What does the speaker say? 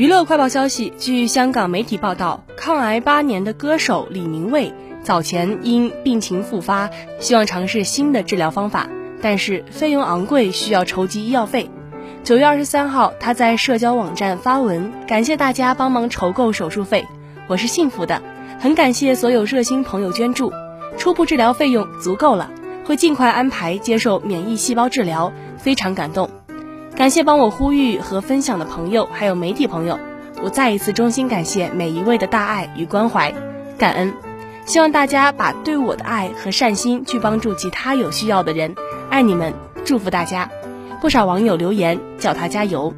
娱乐快报消息：据香港媒体报道，抗癌八年的歌手李明卫早前因病情复发，希望尝试新的治疗方法，但是费用昂贵，需要筹集医药费。九月二十三号，他在社交网站发文，感谢大家帮忙筹购手术费。我是幸福的，很感谢所有热心朋友捐助，初步治疗费用足够了，会尽快安排接受免疫细胞治疗，非常感动。感谢帮我呼吁和分享的朋友，还有媒体朋友，我再一次衷心感谢每一位的大爱与关怀，感恩。希望大家把对我的爱和善心去帮助其他有需要的人，爱你们，祝福大家。不少网友留言叫他加油。